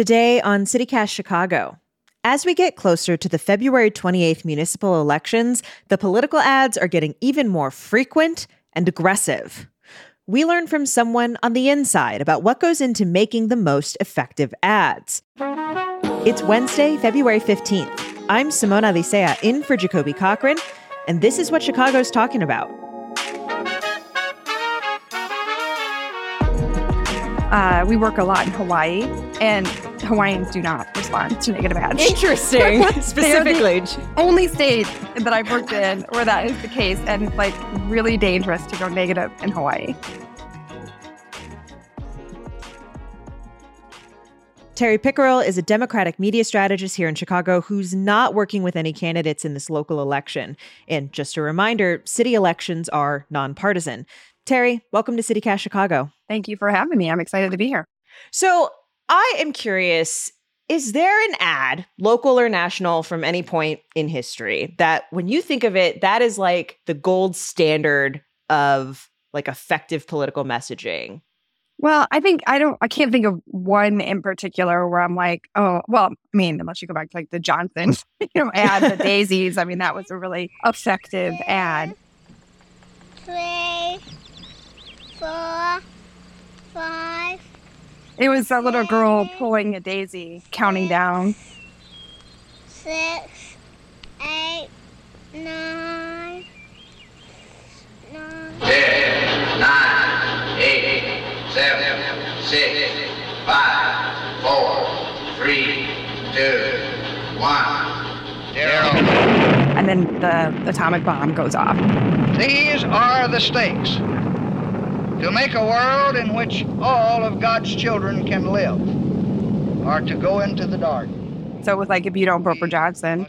Today on CityCast Chicago. As we get closer to the February 28th municipal elections, the political ads are getting even more frequent and aggressive. We learn from someone on the inside about what goes into making the most effective ads. It's Wednesday, February 15th. I'm Simone Alicea in for Jacoby Cochran, and this is what Chicago's talking about. Uh, we work a lot in Hawaii, and Hawaiians do not respond to negative ads. Interesting. Specifically. only state that I've worked in where that is the case, and it's like really dangerous to go negative in Hawaii. Terry Pickerel is a Democratic media strategist here in Chicago who's not working with any candidates in this local election. And just a reminder city elections are nonpartisan. Terry, welcome to CityCast Chicago. Thank you for having me. I'm excited to be here. So, I am curious is there an ad, local or national, from any point in history that when you think of it, that is like the gold standard of like effective political messaging? Well, I think I don't, I can't think of one in particular where I'm like, oh, well, I mean, unless you go back to like the Johnson, you know, ad, the daisies. I mean, that was a really effective ad. Three, four, five. It was that little girl pulling a daisy, counting down. Six, eight, nine, nine. Ten, nine, eight, seven, six, five, four, three, two, one, zero. And then the atomic bomb goes off. These are the stakes to make a world in which all of God's children can live, or to go into the dark. So it was like, if you don't vote for Johnson,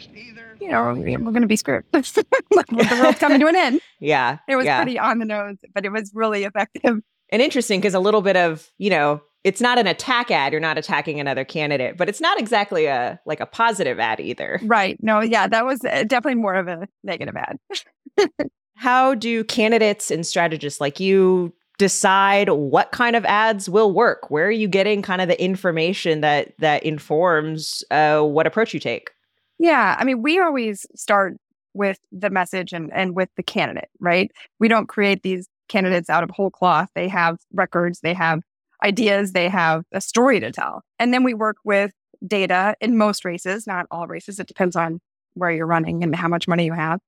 you know, we're going to be screwed. the world's coming to an end. Yeah. It was yeah. pretty on the nose, but it was really effective. and interesting because a little bit of you know it's not an attack ad you're not attacking another candidate but it's not exactly a like a positive ad either Right. No, yeah, that was uh, definitely more of a negative ad. how do candidates and strategists like you decide what kind of ads will work where are you getting kind of the information that that informs uh, what approach you take Yeah. I mean, we always start with the message and, and with the candidate, right? We don't create these candidates out of whole cloth. They have records, they have ideas, they have a story to tell. And then we work with data in most races, not all races. It depends on where you're running and how much money you have.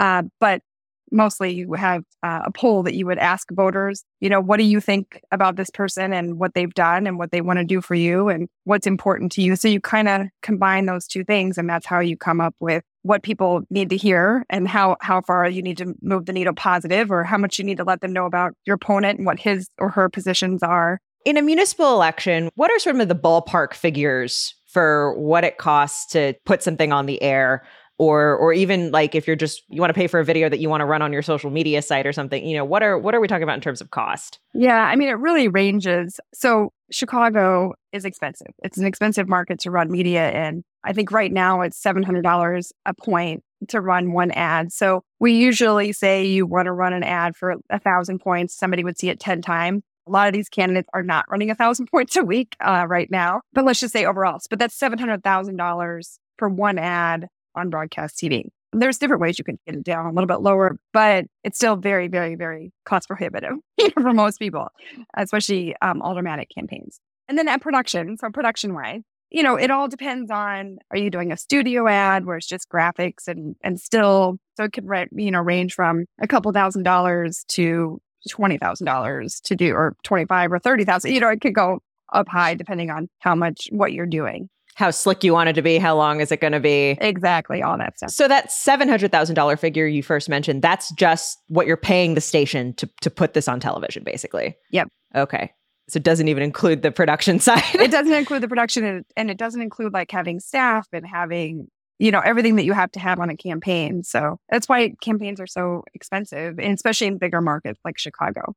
Uh, but mostly you have uh, a poll that you would ask voters, you know, what do you think about this person and what they've done and what they want to do for you and what's important to you. So you kind of combine those two things and that's how you come up with what people need to hear and how how far you need to move the needle positive or how much you need to let them know about your opponent and what his or her positions are. in a municipal election what are some of the ballpark figures for what it costs to put something on the air or or even like if you're just you want to pay for a video that you want to run on your social media site or something you know what are what are we talking about in terms of cost Yeah, I mean, it really ranges. So Chicago is expensive. It's an expensive market to run media in. I think right now it's $700 a point to run one ad. So we usually say you want to run an ad for a thousand points. Somebody would see it 10 times. A lot of these candidates are not running a thousand points a week uh, right now, but let's just say overall. But that's $700,000 for one ad on broadcast TV. There's different ways you can get it down a little bit lower, but it's still very, very, very cost prohibitive for most people, especially um, aldermanic campaigns. And then at production, so production wise, you know, it all depends on are you doing a studio ad where it's just graphics and and still so it could you know range from a couple thousand dollars to twenty thousand dollars to do or twenty five or thirty thousand. You know, it could go up high depending on how much what you're doing. How slick you want it to be how long is it going to be Exactly, all that stuff. so that $700000 figure you first mentioned that's just what you're paying the station to to put this on television basically Yep. okay so it doesn't even include the production side it doesn't include the production and, and it doesn't include like having staff and having you know everything that you have to have on a campaign so that's why campaigns are so expensive and especially in bigger markets like chicago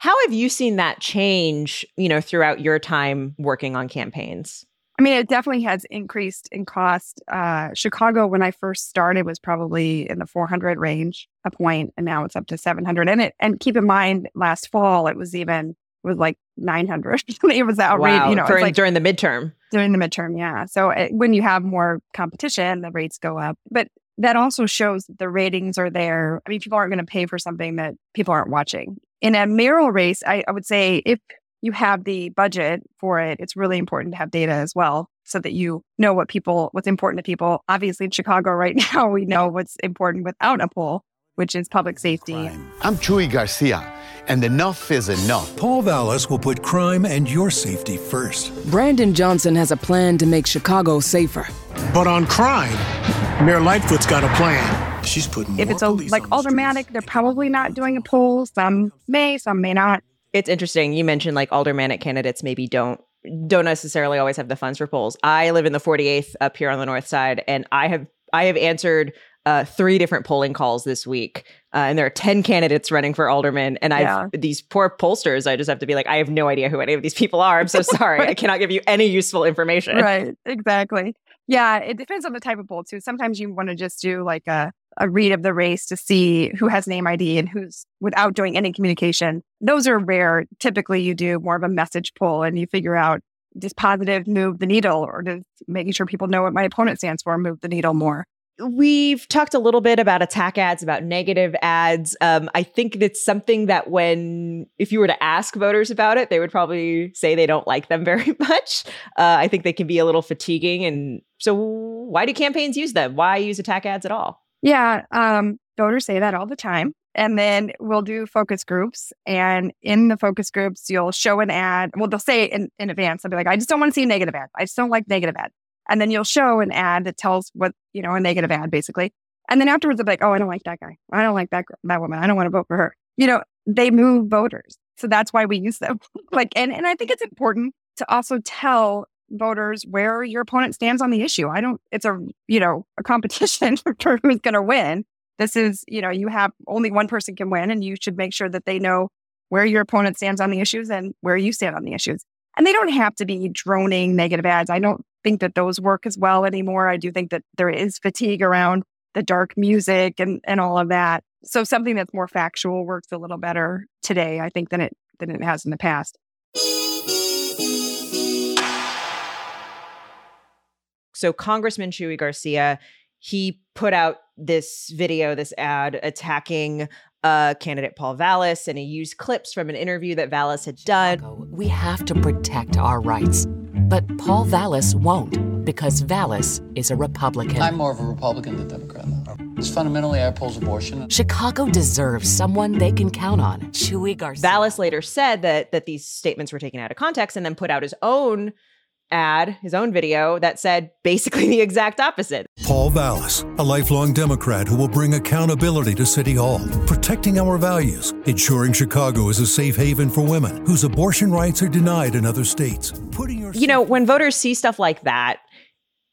How have you seen that change, you know, throughout your time working on campaigns? I mean, it definitely has increased in cost. Uh, Chicago, when I first started, was probably in the 400 range a point, and now it's up to 700. And it, and keep in mind, last fall it was even it was like 900. it was outrageous. Wow, You know, it's like during the midterm. during the midterm. Yeah. So uh, when you have more competition, the rates go up. But that also shows that the ratings are there. I mean, people aren't going to pay for something that people aren't watching. In a mayoral race, I, I would say if you have the budget for it, it's really important to have data as well so that you know what people, what's important to people. Obviously, in Chicago right now, we know what's important without a poll, which is public safety. I'm Chuy Garcia, and enough is enough. Paul Vallas will put crime and your safety first. Brandon Johnson has a plan to make Chicago safer. But on crime, Mayor Lightfoot's got a plan. She's putting If it's a like aldermanic, they're probably not doing a poll. Some may, some may not. It's interesting. You mentioned like aldermanic candidates maybe don't don't necessarily always have the funds for polls. I live in the 48th up here on the north side, and I have I have answered uh, three different polling calls this week, uh, and there are ten candidates running for alderman. And I've Yeah. these poor pollsters. I just have to be like, I have no idea who any of these people are. I'm so sorry. I cannot give you any useful information. Right. Exactly. Yeah. It depends on the type of poll too. Sometimes you want to just do like a, a read of the race to see who has name ID and who's without doing any communication. Those are rare. Typically you do more of a message pull and you figure out does positive move the needle or does making sure people know what my opponent stands for move the needle more? We've talked a little bit about attack ads, about negative ads. Um, I think it's something that when, if you were to ask voters about it, they would probably say they don't like them very much. Uh, I think they can be a little fatiguing. And so, why do campaigns use them? Why use attack ads at all? Yeah, um, voters say that all the time. And then we'll do focus groups. And in the focus groups, you'll show an ad. Well, they'll say in, in advance, they'll be like, I just don't want to see a negative ad. I just don't like negative ads. And then you'll show an ad that tells what, you know, a negative ad basically. And then afterwards, they'll be like, oh, I don't like that guy. I don't like that, that woman. I don't want to vote for her. You know, they move voters. So that's why we use them. like, and, and I think it's important to also tell voters where your opponent stands on the issue. I don't, it's a, you know, a competition for who's going to win. This is, you know, you have only one person can win and you should make sure that they know where your opponent stands on the issues and where you stand on the issues. And they don't have to be droning negative ads. I don't think that those work as well anymore. I do think that there is fatigue around the dark music and, and all of that. So something that's more factual works a little better today, I think, than it than it has in the past. So, Congressman Chuy Garcia, he put out this video, this ad attacking uh, candidate Paul Vallas, and he used clips from an interview that Vallas had done. We have to protect our rights. But Paul Vallas won't because Vallas is a Republican. I'm more of a Republican than Democrat. Though. It's fundamentally I oppose abortion. Chicago deserves someone they can count on. Chuy Garcia. Vallas later said that that these statements were taken out of context and then put out his own ad, his own video that said basically the exact opposite. Paul Vallas, a lifelong Democrat who will bring accountability to City Hall, protecting our values, ensuring Chicago is a safe haven for women whose abortion rights are denied in other states. Putting your You know, when voters see stuff like that,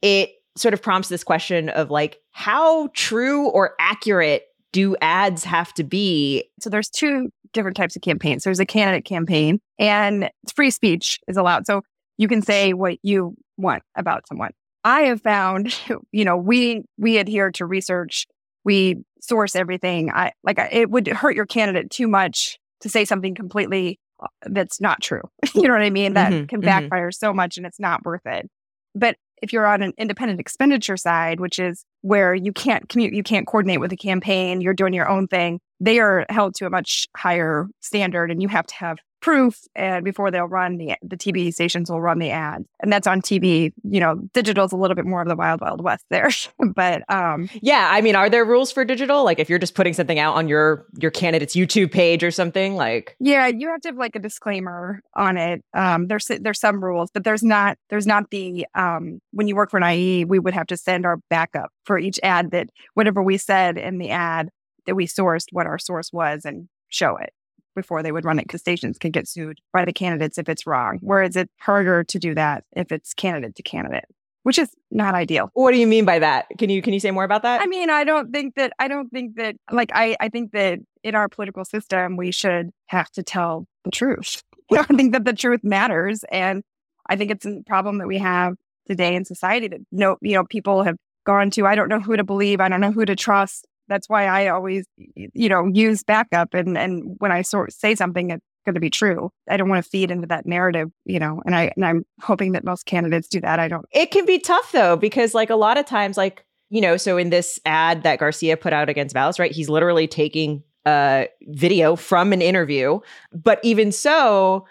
it sort of prompts this question of like, how true or accurate do ads have to be? So there's two different types of campaigns. There's a candidate campaign and free speech is allowed. So you can say what you want about someone. I have found, you know, we we adhere to research. We source everything. I like I- it would hurt your candidate too much to say something completely uh, that's not true. you know what I mean? That Mhm, can mhm. backfire so much and it's not worth it. But if you're on an independent expenditure side, which is where you can't commute, you can't coordinate with a campaign, you're doing your own thing, they are held to a much higher standard and you have to have proof and before they'll run the the TV stations will run the ad. And that's on TV. You know, digital's a little bit more of the wild wild west there. but um Yeah, I mean, are there rules for digital? Like if you're just putting something out on your your candidate's YouTube page or something, like yeah, you have to have like a disclaimer on it. Um there's there's some rules, but there's not there's not the um when you work for an IE, we would have to send our backup for each ad that whatever we said in the ad that we sourced what our source was and show it before they would run it because stations can get sued by the candidates if it's wrong. Whereas it's harder to do that if it's candidate to candidate, which is not ideal. what do you mean by that? Can you can you say more about that? I mean, I don't think that I don't think that like I I think that in our political system we should have to tell the truth. I think that the truth matters, and I think it's a problem that we have today in society that no you know people have gone to. I don't know who to believe. I don't know who to trust. That's why I always you know use backup, and and when I sort say something, it's going to be true. I don't want to feed into that narrative, you know, and I and I'm hoping that most candidates do that. I don't. It can be tough though because like a lot of times like you know, so in this ad that Garcia put out against Vallas, right? He's literally taking a video from an interview, but even so,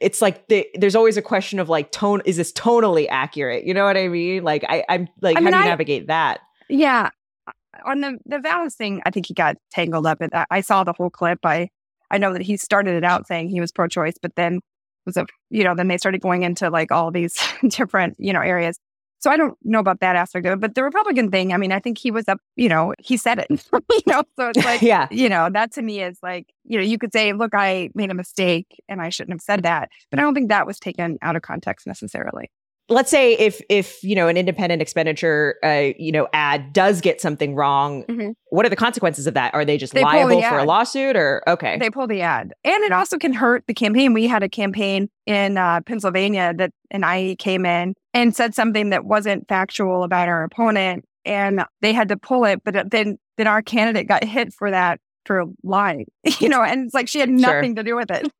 it's like the, there's always a question of like tone is this tonally accurate you know what i mean like I, i'm like I how mean, do you I- navigate that Yeah, on the the Vallas thing, I think he got tangled up. In, I- I saw the whole clip. I I know that he started it out saying he was pro-choice, but then was a you know then they started going into like all these different you know areas. So I don't know about that aspect of it, but the Republican thing, I mean, I think he was up, you know, he said it, you know, so it's like, Yeah. you know, that to me is like, you know, you could say, look, I made a mistake and I shouldn't have said that, but I don't think that was taken out of context necessarily. Let's say if if you know an independent expenditure uh you know ad does get something wrong what are the consequences of that are they just Mm-hmm. They pull the liable for a lawsuit or okay They pull the ad. And it also can hurt the campaign. We had a campaign in uh, Pennsylvania that an IE came in and said something that wasn't factual about our opponent. And they had to pull it. But then, then our candidate got hit for that for lying, you know, and it's like she had Sure. nothing to do with it.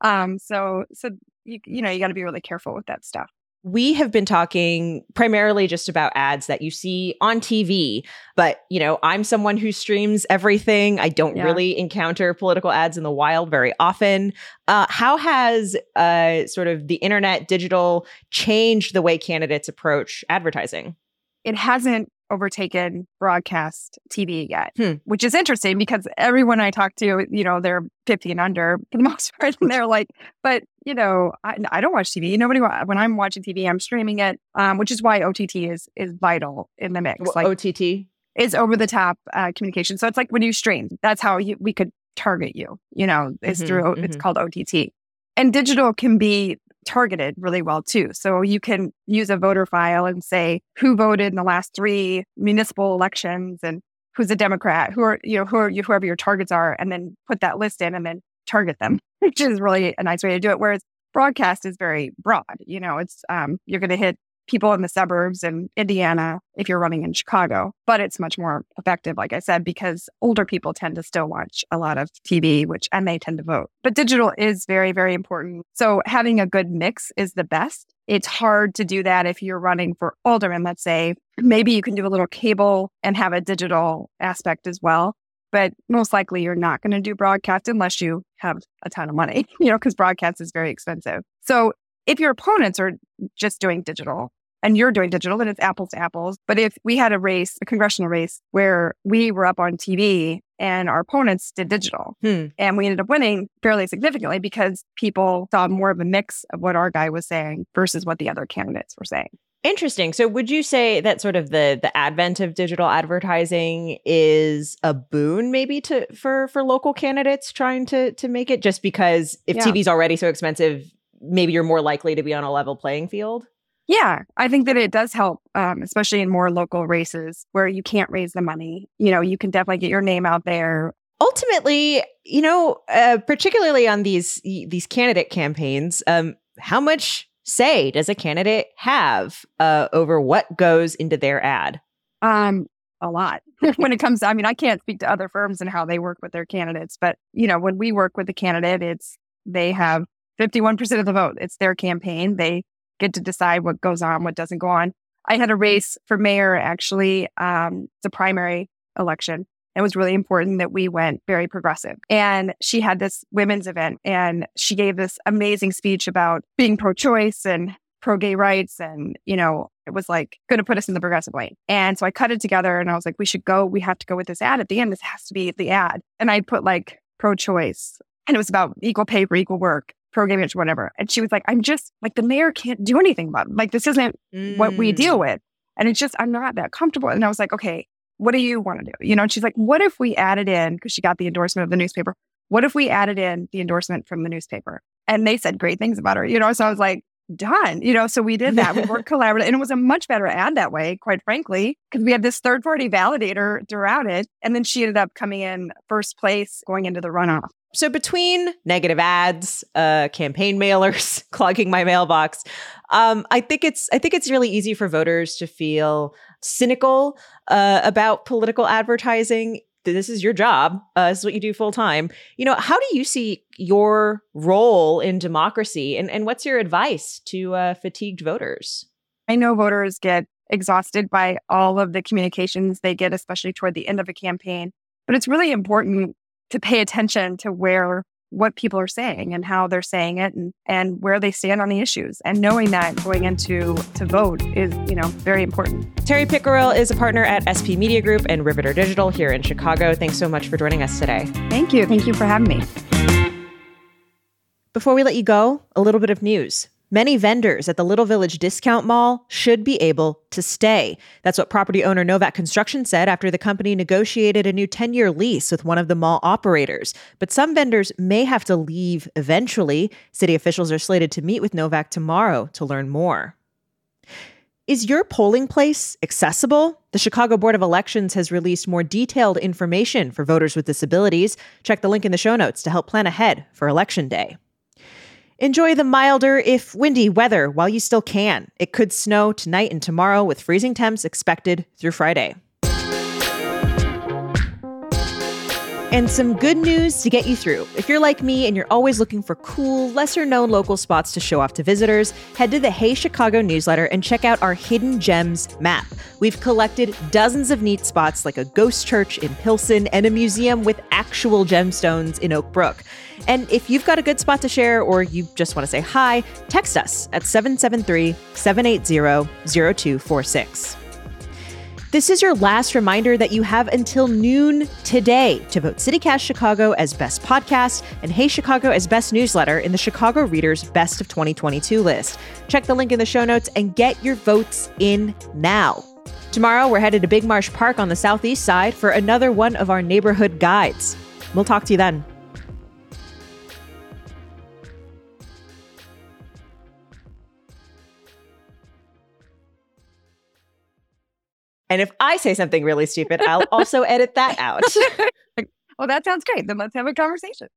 Um, so, so you, you know, you got to be really careful with that stuff. We have been talking primarily just about ads that you see on TV, but you know, I'm someone who streams everything. I don't Yeah. really encounter political ads in the wild very often. Uh, how has uh, sort of the internet, digital, changed the way candidates approach advertising? it hasn't overtaken broadcast TV yet, Hmm. which is interesting because everyone I talk to, you know, they're 50 and under for the most part. And they're like, but, you know, I, I don't watch TV. Nobody, when I'm watching TV, I'm streaming it, um, which is why OTT is is vital in the mix. Well, like OTT. is over the top uh, communication. So it's like when you stream, that's how you, we could target you, you know, is Mhm, through, it's mhm. called OTT. And digital can be targeted really well too. So you can use a voter file and say who voted in the last three municipal elections and who's a Democrat, who are, you know, who are you, whoever your targets are, and then put that list in and then target them, which is really a nice way to do it. Whereas broadcast is very broad. You know, it's, um, you're going to hit people in the suburbs in Indiana if you're running in Chicago, but it's much more effective, like I said, because older people tend to still watch a lot of TV, which, and they tend to vote. But digital is very, very important. So having a good mix is the best. It's hard to do that if you're running for alderman, let's say. Maybe you can do a little cable and have a digital aspect as well. But most likely you're not going to do broadcast unless you have a ton of money, you know, because broadcast is very expensive. So if your opponents are just doing digital and you're doing digital, then it's apples to apples. But if we had a race, a congressional race, where we were up on TV and our opponents did digital, Hmm. and we ended up winning fairly significantly because people saw more of a mix of what our guy was saying versus what the other candidates were saying. Interesting. So would you say that sort of the the advent of digital advertising is a boon maybe to for for local candidates trying to to make it just because if Yeah. TV's already so expensive, maybe you're more likely to be on a level playing field? Yeah, I think that it does help, um, especially in more local races where you can't raise the money. You know, you can definitely get your name out there. Ultimately, you know, uh, particularly on these these candidate campaigns, um, how much say does a candidate have uh, over what goes into their ad? Um, a lot when it comes to, I mean, I can't speak to other firms and how they work with their candidates, but you know, when we work with the candidate, it's they have 51% of the vote. It's their campaign. They get to decide what goes on, what doesn't go on. I had a race for mayor, actually. Um, it's a primary election. It was really important that we went very progressive. And she had this women's event and she gave this amazing speech about being pro choice and pro gay rights. And, you know, it was like going to put us in the progressive lane. And so I cut it together and I was like, we should go, we have to go with this ad at the end. This has to be the ad. And I put like pro choice and it was about equal pay for equal work, pro gay marriage, whatever. And she was like, I'm just like, the mayor can't do anything about it. Like, this isn't what we Mm. deal with. And it's just, I'm not that comfortable. And I was like, okay, what do you want to do? You know, and she's like, what if we added in, because she got the endorsement of the newspaper, what if we added in the endorsement from the newspaper? And they said great things about her, you know, so I was like, done, you know, so we did that. We worked collaboratively and it was a much better ad that way, quite frankly, because we had this third party validator throughout it. And then she ended up coming in first place going into the runoff. So between negative ads, uh, campaign mailers clogging my mailbox, um, I think it's I think it's really easy for voters to feel cynical uh, about political advertising. this is your job. Uh, this is what you do full time. You know, how do you see your role in democracy, and and what's your advice to uh, fatigued voters? I know voters get exhausted by all of the communications they get, especially toward the end of a campaign. But it's really important to pay attention to where what people are saying and how they're saying it and, and where they stand on the issues. And knowing that going into to vote is, you know, very important. Terry Pickerel is a partner at SP Media Group and Riveter Digital here in Chicago. Thanks so much for joining us today. Thank you. Thank you for having me. Before we let you go, a little bit of news. Many vendors at the Little Village Discount Mall should be able to stay. That's what property owner Novak Construction said after the company negotiated a new 10 year lease with one of the mall operators. But some vendors may have to leave eventually. City officials are slated to meet with Novak tomorrow to learn more. Is your polling place accessible? The Chicago Board of Elections has released more detailed information for voters with disabilities. Check the link in the show notes to help plan ahead for Election Day. Enjoy the milder, if windy, weather while you still can. It could snow tonight and tomorrow with freezing temps expected through Friday. And some good news to get you through. If you're like me and you're always looking for cool, lesser known local spots to show off to visitors, head to the Hey Chicago newsletter and check out our Hidden Gems map. We've collected dozens of neat spots like a ghost church in Pilsen and a museum with actual gemstones in Oak Brook. And if you've got a good spot to share or you just want to say hi, text us at 773 780 0246. This is your last reminder that you have until noon today to vote CityCast Chicago as Best Podcast and Hey Chicago as Best Newsletter in the Chicago Reader's Best of 2022 list. Check the link in the show notes and get your votes in now. Tomorrow, we're headed to Big Marsh Park on the southeast side for another one of our neighborhood guides. We'll talk to you then. And if I say something really stupid, I'll also edit that out. well, that sounds great. Then let's have a conversation.